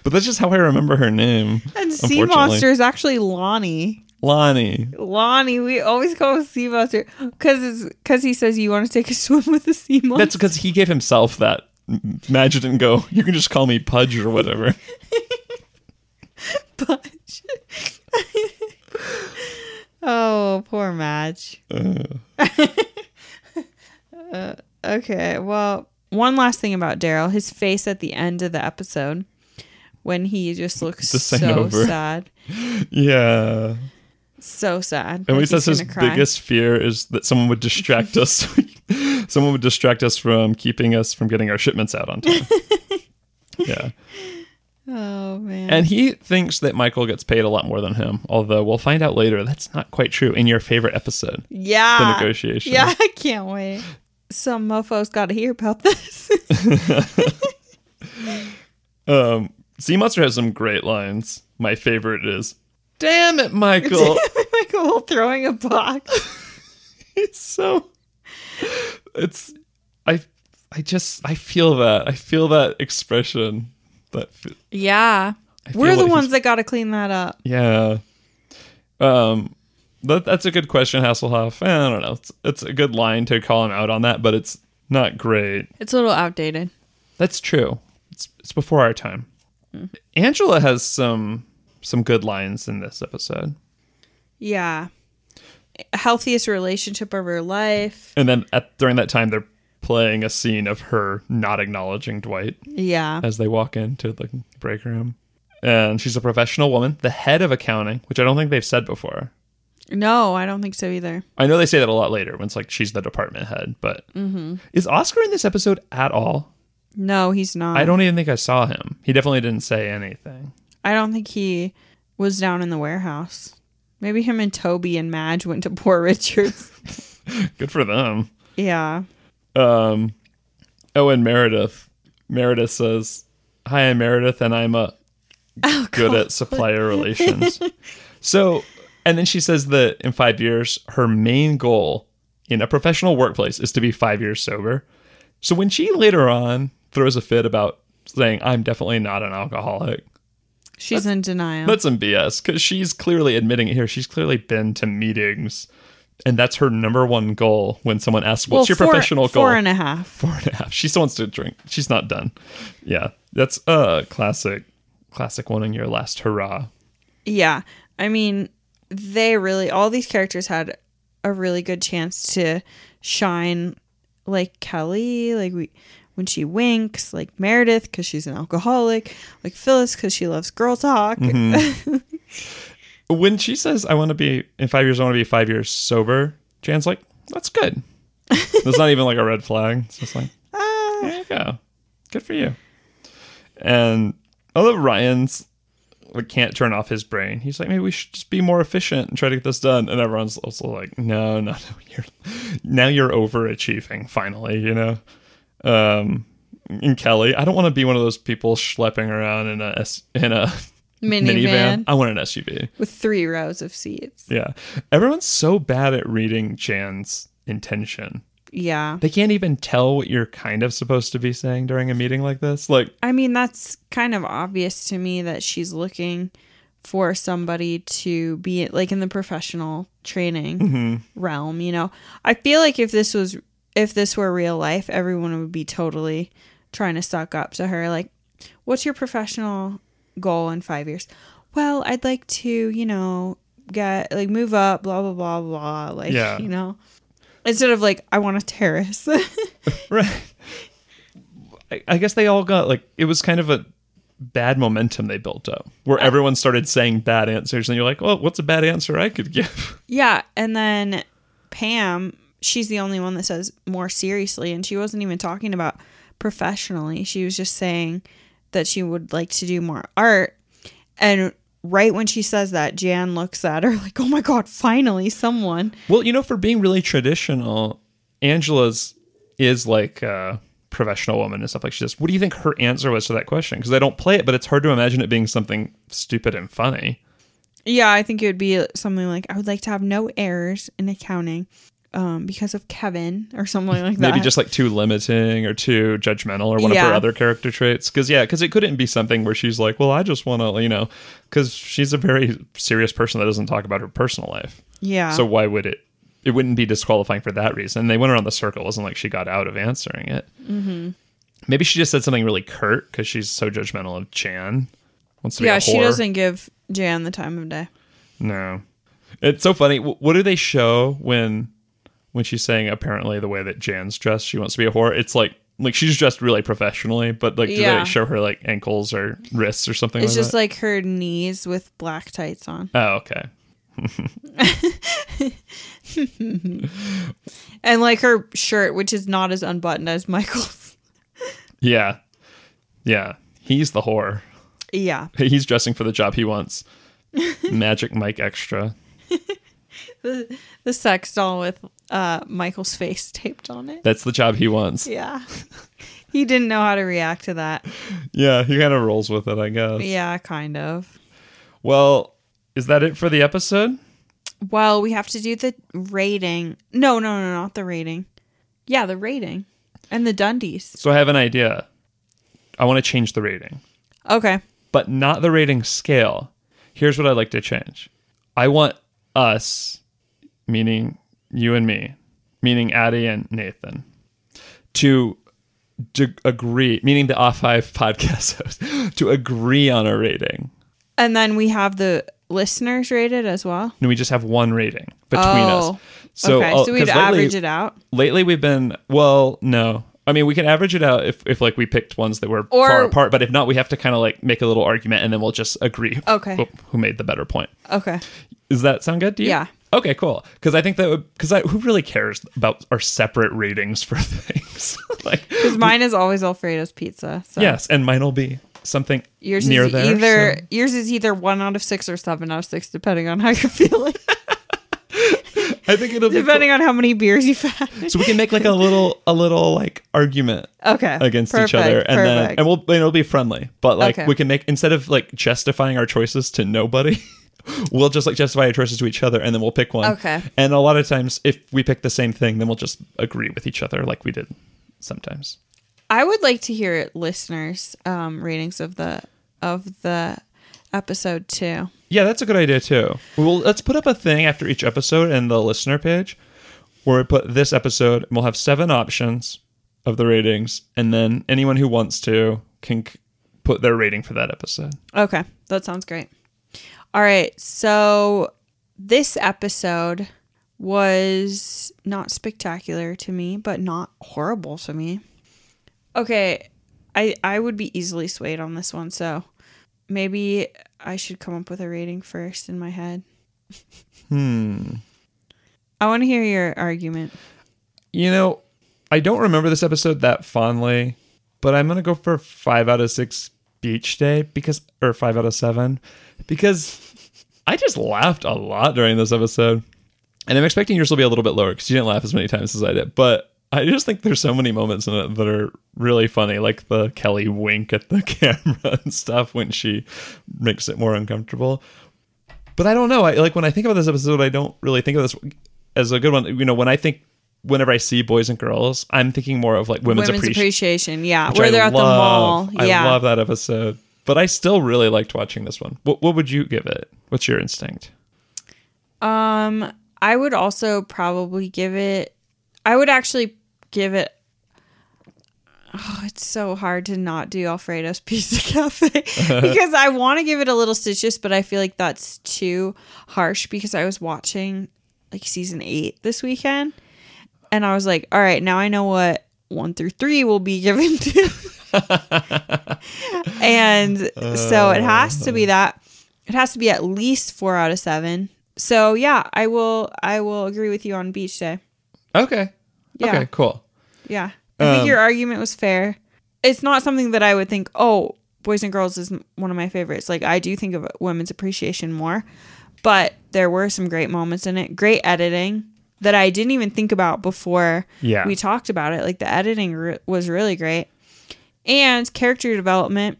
but that's just how I remember her name. And Sea. Monster is actually Lonnie. Lonnie. Lonnie, we always call him Sea Monster because because he says you want to take a swim with the sea monster. That's because he gave himself that. Magic didn't go. You can just call me Pudge or whatever. Pudge. oh, poor Madge. Uh, okay, well, one last thing about Darryl. His face at the end of the episode when he just looks so over. sad. Yeah. So sad. And he Like says his cry. biggest fear is that someone would distract us. someone would distract us from keeping us from getting our shipments out on time. yeah. Oh, man. And he thinks that Michael gets paid a lot more than him, although we'll find out later that's not quite true in your favorite episode, yeah. the negotiation. Yeah, I can't wait. Some mofo's got to hear about this. Um, Sea Monster has some great lines. My favorite is, "Damn it, Michael!" Michael throwing a box. it's so. It's, I, I just I feel that I feel that expression. That Yeah. We're the ones that got to clean that up. Yeah. Um, that, that's a good question, Hasselhoff. I don't know. It's, it's a good line to call him out on that, but it's not great. It's a little outdated. That's true. It's it's before our time. Angela has some some good lines in this episode, Yeah. Healthiest relationship of her life. and then at during that time they're playing a scene of her not acknowledging Dwight Yeah. as they walk into the break room. And she's a professional woman, the head of accounting, which I don't think they've said before. No, I don't think so either. I know they say that a lot later when it's like she's the department head, but mm-hmm. is Oscar in this episode at all? No, he's not. I don't even think I saw him. He definitely didn't say anything. I don't think he was down in the warehouse. Maybe him and Toby and Madge went to Poor Richards. Good for them. yeah. Um, oh, and Meredith. Meredith says, "Hi, I'm Meredith, and I'm a good at supplier relations." so, and then she says that in five years, her main goal in a professional workplace is to be five years sober. So when she later on throws a fit about saying, "I'm definitely not an alcoholic," She's in denial. that's some BS because she's clearly admitting it here. She's clearly been to meetings. And that's her number one goal when someone asks, "What's your four- professional goal?" Four and a half. four and a half. She still wants to drink. She's not done. Yeah, that's a classic, classic one in your last hurrah. Yeah. I mean, they really, all these characters had a really good chance to shine like Kelly, like we, when she winks, like Meredith, because she's an alcoholic, like Phyllis, because she loves girl talk. Mm-hmm. When she says, "I want to be in five years, I want to be five years sober," Jan's like, "That's good." That's not even like a red flag. It's just like, Ah. there you go, good for you. And love Ryan's like can't turn off his brain. He's like, maybe we should just be more efficient and try to get this done. And everyone's also like, no, no, no, you're now you're overachieving. Finally, you know. Um, and Kelly, I don't want to be one of those people schlepping around in a S- in a Minivan, I want an SUV. with three rows of seats. Yeah, everyone's so bad at reading Jan's intention. Yeah. They can't even tell what you're kind of supposed to be saying during a meeting like this. Like, I mean, that's kind of obvious to me that she's looking for somebody to be like in the professional training Mm-hmm. realm, you know. I feel like if this was if this were real life, everyone would be totally trying to suck up to her like what's your professional goal in 5 years? Well, I'd like to, you know, get like move up blah blah blah blah like, Yeah. you know. Instead of like I want a terrace. right. I, I guess they all got like it was kind of a bad momentum they built up where uh, everyone started saying bad answers, and you're like, well, what's a bad answer I could give? Yeah, and then Pam, she's the only one that says more seriously, and she wasn't even talking about professionally. She was just saying that she would like to do more art. And right when she says that, Jan looks at her like, "Oh my god, finally someone." Well, you know, for being really traditional, Angela's is like a professional woman and stuff like she does. What do you think her answer was to that question? Because I don't play it, but it's hard to imagine it being something stupid and funny. Yeah, I think it would be something like, "I would like to have no errors in accounting." Um, because of Kevin or something like that. Maybe just like too limiting or too judgmental or one of her other character traits. Because yeah, because it couldn't be something where she's like, well, I just want to, you know, because she's a very serious person that doesn't talk about her personal life. yeah. So why would it? It wouldn't be disqualifying for that reason. They went around the circle. It wasn't like she got out of answering it. Mm-hmm. Maybe she just said something really curt because she's so judgmental of Jan. Wants to be yeah, she doesn't give Jan the time of day. No, it's so funny. Wh- What do they show when when she's saying apparently the way that Jan's dressed, she wants to be a whore? It's like like she's dressed really professionally, but like do Yeah. they show her like ankles or wrists or something? It's like just that? like her knees with black tights on. oh okay. And like her shirt, which is not as unbuttoned as Michael's. Yeah, yeah. He's the whore. Yeah. He's dressing for the job he wants. Magic Mike extra. The, the sex doll with uh, Michael's face taped on it. That's the job he wants. Yeah. he didn't know how to react to that. Yeah, he kind of rolls with it, I guess. Yeah, kind of. Well, is that it for the episode? Well, we have to do the rating. No, no, no, not the rating. Yeah, the rating. And the Dundies. So I have an idea. I want to change the rating. Okay. but not the rating scale. Here's what I'd like to change. I want us, meaning you and me, meaning Addie and Nathan, to to agree, meaning the off five podcast host, to agree on a rating. And then we have the listeners rated as well. And we just have one rating between Oh, us. So, okay, uh, so we'd lately- average it out. lately we've been well no i mean we can average it out if, if like we picked ones that were Or- far apart but if not we have to kind of like make a little argument and then we'll just agree Okay. who, who made the better point Okay. does that sound good to you Yeah. Okay cool because i think that would because who really cares about our separate ratings for things like Because mine is always Alfredo's pizza. So yes and mine will be something yours near is there either so- yours is either one out of six or seven out of six, depending on how you're feeling. i think it'll be depending on how many beers you've had. so we can make like a little a little like argument Okay. against each other and then and we'll and it'll be friendly but like Okay. we can make instead of like justifying our choices to nobody we'll just like justify our choices to each other and then we'll pick one Okay. and a lot of times if we pick the same thing then we'll just agree with each other like we did sometimes I would like to hear listeners' um, ratings of the of the episode too. yeah that's a good idea too well let's put up a thing after each episode in the listener page where we put this episode and we'll have seven options of the ratings and then anyone who wants to can c- put their rating for that episode Okay, that sounds great. All right, so this episode was not spectacular to me, but not horrible to me. Okay, I I would be easily swayed on this one, so maybe I should come up with a rating first in my head. hmm I want to hear your argument. You know, I don't remember this episode that fondly, but I'm gonna go for five out of six beach day because, or five out of seven, because I just laughed a lot during this episode, and I'm expecting yours will be a little bit lower because you didn't laugh as many times as I did. But I just think there's so many moments in it that are really funny, like the Kelly wink at the camera and stuff when she makes it more uncomfortable. But I don't know. I like when I think about this episode, I don't really think of this as a good one. You know, when I think whenever I see boys and girls, I'm thinking more of like women's, Women's appreciation. appreciation, yeah, where I they're at the love. mall. Yeah, I love that episode. But I still really liked watching this one. What, what would you give it? What's your instinct? Um, I would also probably give it. I would actually give it. Oh, it's so hard to not do Alfredo's Pizza Cafe because I want to give it a little stitches, but I feel like that's too harsh because I was watching like season eight this weekend, and I was like, all right, now I know what one through three will be given to, and so it has to be that. It has to be at least four out of seven. So yeah, I will. I will agree with you on beach day. Okay. Yeah. Okay, cool. Yeah, I think Um, your argument was fair. It's not something that I would think. Oh, boys and girls is one of my favorites. Like I do think of women's appreciation more, but there were some great moments in it. Great editing that I didn't even think about before Yeah. we talked about it. Like the editing re- was really great, and character development.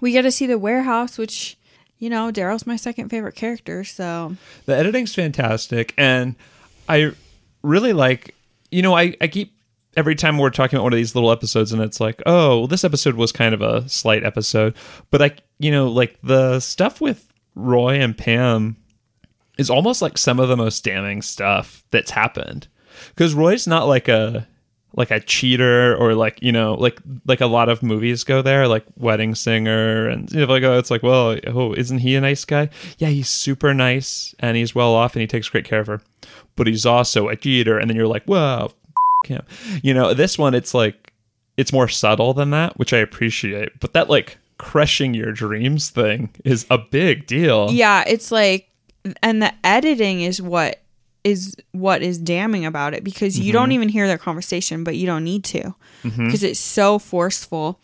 We get to see the warehouse, which you know Darryl's my second favorite character. So The editing's fantastic, and I really like. You know, I I keep every time we're talking about one of these little episodes, and it's like, oh, well, this episode was kind of a slight episode, but I, you know, like the stuff with Roy and Pam is almost like some of the most damning stuff that's happened. Because Roy's not like a like a cheater or like you know like like a lot of movies go there like wedding singer and you know like oh it's like well oh isn't he a nice guy? Yeah he's super nice and he's well off and he takes great care of her but he's also a cheater. And then you're like well f- him. You know this one it's like it's more subtle than that which i appreciate but that like crushing your dreams thing is a big deal. Yeah, it's like and the editing is what is what is damning about it because you don't even hear their conversation, but you don't need to because it's so forceful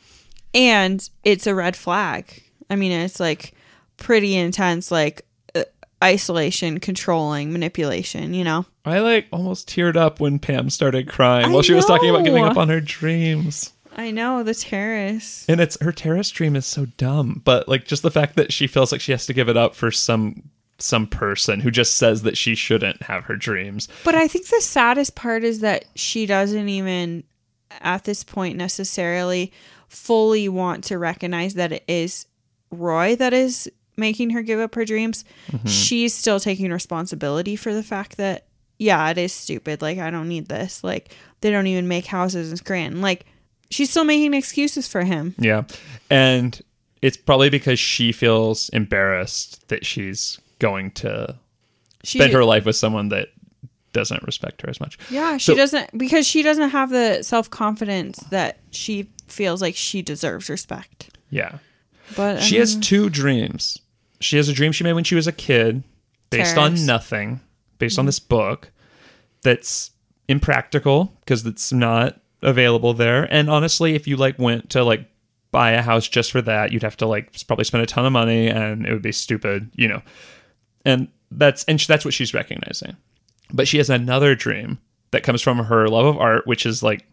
and it's a red flag. I mean, it's like pretty intense like uh, isolation, controlling, manipulation, you know. I like almost teared up when Pam started crying I while she was talking about giving up on her dreams. I know the terrace. And it's her terrace dream is so dumb, but like just the fact that she feels like she has to give it up for some some person who just says that she shouldn't have her dreams. But I think the saddest part is that she doesn't even at this point necessarily fully want to recognize that it is Roy that is making her give up her dreams. Mm-hmm. She's still taking responsibility for the fact that yeah, it is stupid. Like I don't need this. Like they don't even make houses in Scranton. Like she's still making excuses for him. Yeah. And it's probably because she feels embarrassed that she's going to She spend her life with someone that doesn't respect her as much. Yeah, she So- doesn't because she doesn't have the self confidence that she feels like she deserves respect. Yeah. But She has two dreams. She has a dream she made when she was a kid based Terrorist. on nothing, based on mm-hmm. this book that's impractical because it's not available there. And honestly, if you like went to like buy a house just for that, you'd have to like probably spend a ton of money and it would be stupid, you know. And that's and that's what she's recognizing. But she has another dream that comes from her love of art, which is like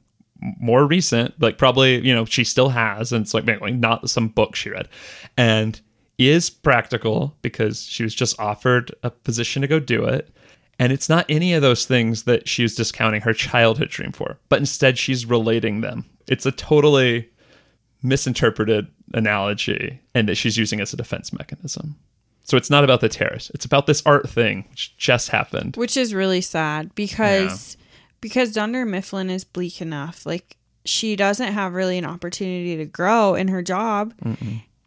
more recent, like probably, you know, she still has, and it's like maybe not some book she read, and is practical because she was just offered a position to go do it. And it's not any of those things that she was discounting her childhood dream for, but instead she's relating them. It's a totally misinterpreted analogy and that she's using as a defense mechanism. So it's not about the terrace. It's about this art thing which just happened. which is really sad because because Dunder Mifflin is bleak enough. Like she doesn't have really an opportunity to grow in her job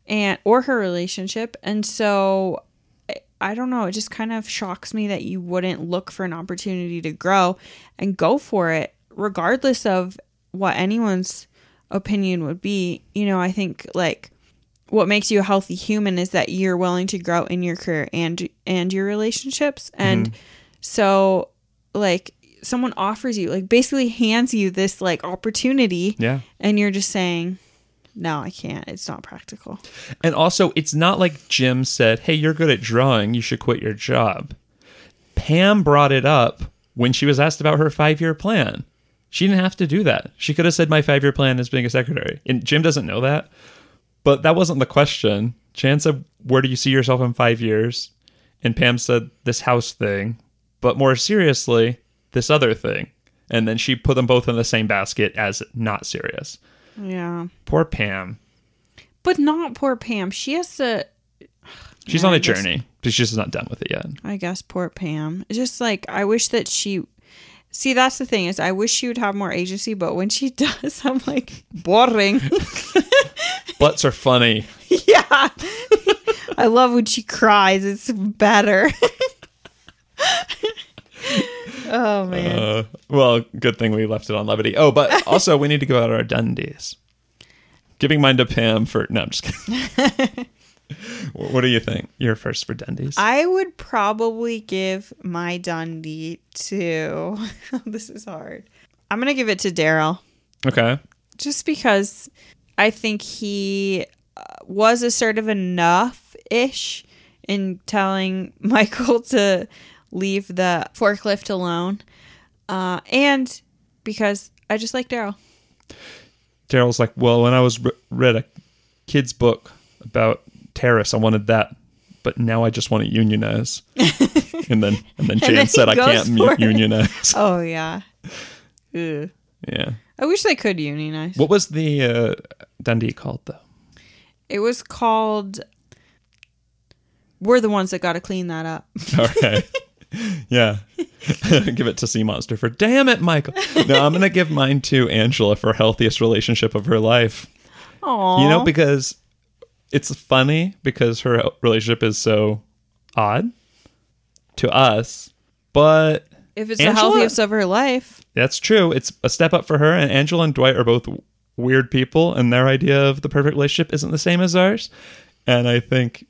and or her relationship, and so I- I don't know. It just kind of shocks me that you wouldn't look for an opportunity to grow and go for it, regardless of what anyone's opinion would be. You know, I think like what makes you a healthy human is that you're willing to grow in your career and and your relationships and mm-hmm. so like someone offers you like basically hands you this like opportunity Yeah. and you're just saying no i can't it's not practical And also, it's not like Jim said, Hey, you're good at drawing. You should quit your job. Pam brought it up when she was asked about her five year plan. She didn't have to do that. She could have said, My five year plan is being a secretary. And Jim doesn't know that. But that wasn't the question. Jan said, Where do you see yourself in five years? And Pam said, This house thing. But more seriously, this other thing. And then she put them both in the same basket as not serious. yeah Poor Pam. but not poor pam she has to She's Yeah, on a guess- journey, but she's just not done with it yet. i guess poor pam it's just like i wish that she see that's the thing is i wish she would have more agency but when she does i'm like boring Butts are funny. yeah i love when she cries it's better oh man Uh, well, good thing we left it on levity. Oh, but also we need to go out our Dundies. Giving mine to Pam for no, I'm just kidding. What do you think? You're first for Dundies. I would probably give my Dundie to. this is hard. I'm gonna give it to Darryl, okay. just because I think he uh, was assertive enough ish in telling Michael to leave the forklift alone, uh, and because I just like Darryl. Darryl's like, well, when I was re- read a kid's book about terrorists, I wanted that, but now I just want to unionize. and then and then Jan then said I can't mu- unionize. Oh yeah. Ugh. yeah. I wish they could unionize. What was the uh, Dundie called though? It was called. We're the ones that got to clean that up. Okay. yeah. give it to Sea Monster for damn it, Michael. No, I'm gonna give mine to Angela for healthiest relationship of her life. Oh, You know, because it's funny because her relationship is so odd to us, but if it's the healthiest of her life, that's true. It's a step up for her. And Angela and Dwight are both weird people, and their idea of the perfect relationship isn't the same as ours. And I think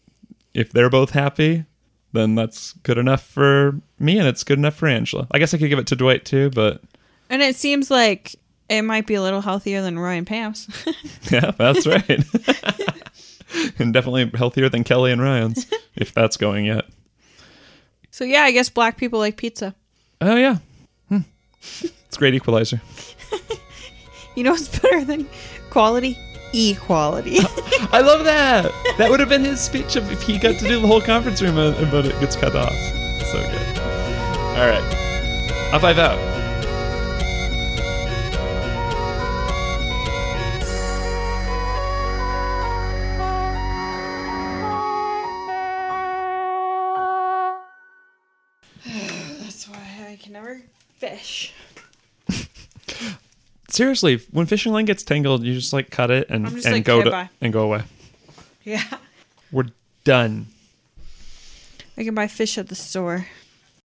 if they're both happy, then that's good enough for me, and it's good enough for Angela. I guess I could give it to Dwight too, but and it seems like it might be a little healthier than Roy and Pam's. yeah, that's right. and definitely healthier than Kelly and Ryan's, if that's going yet. so yeah, I guess black people like pizza. Oh yeah, Hmm. it's a great equalizer. You know what's better than quality? Equality. I love that. That would have been his speech if he got to do the whole conference room, uh, but it gets cut off. So good. All right, high five out. Fish. Seriously, when fishing line gets tangled, you just like cut it and I'm just and like, go okay, to bye. and go away. Yeah. We're done. I can buy fish at the store.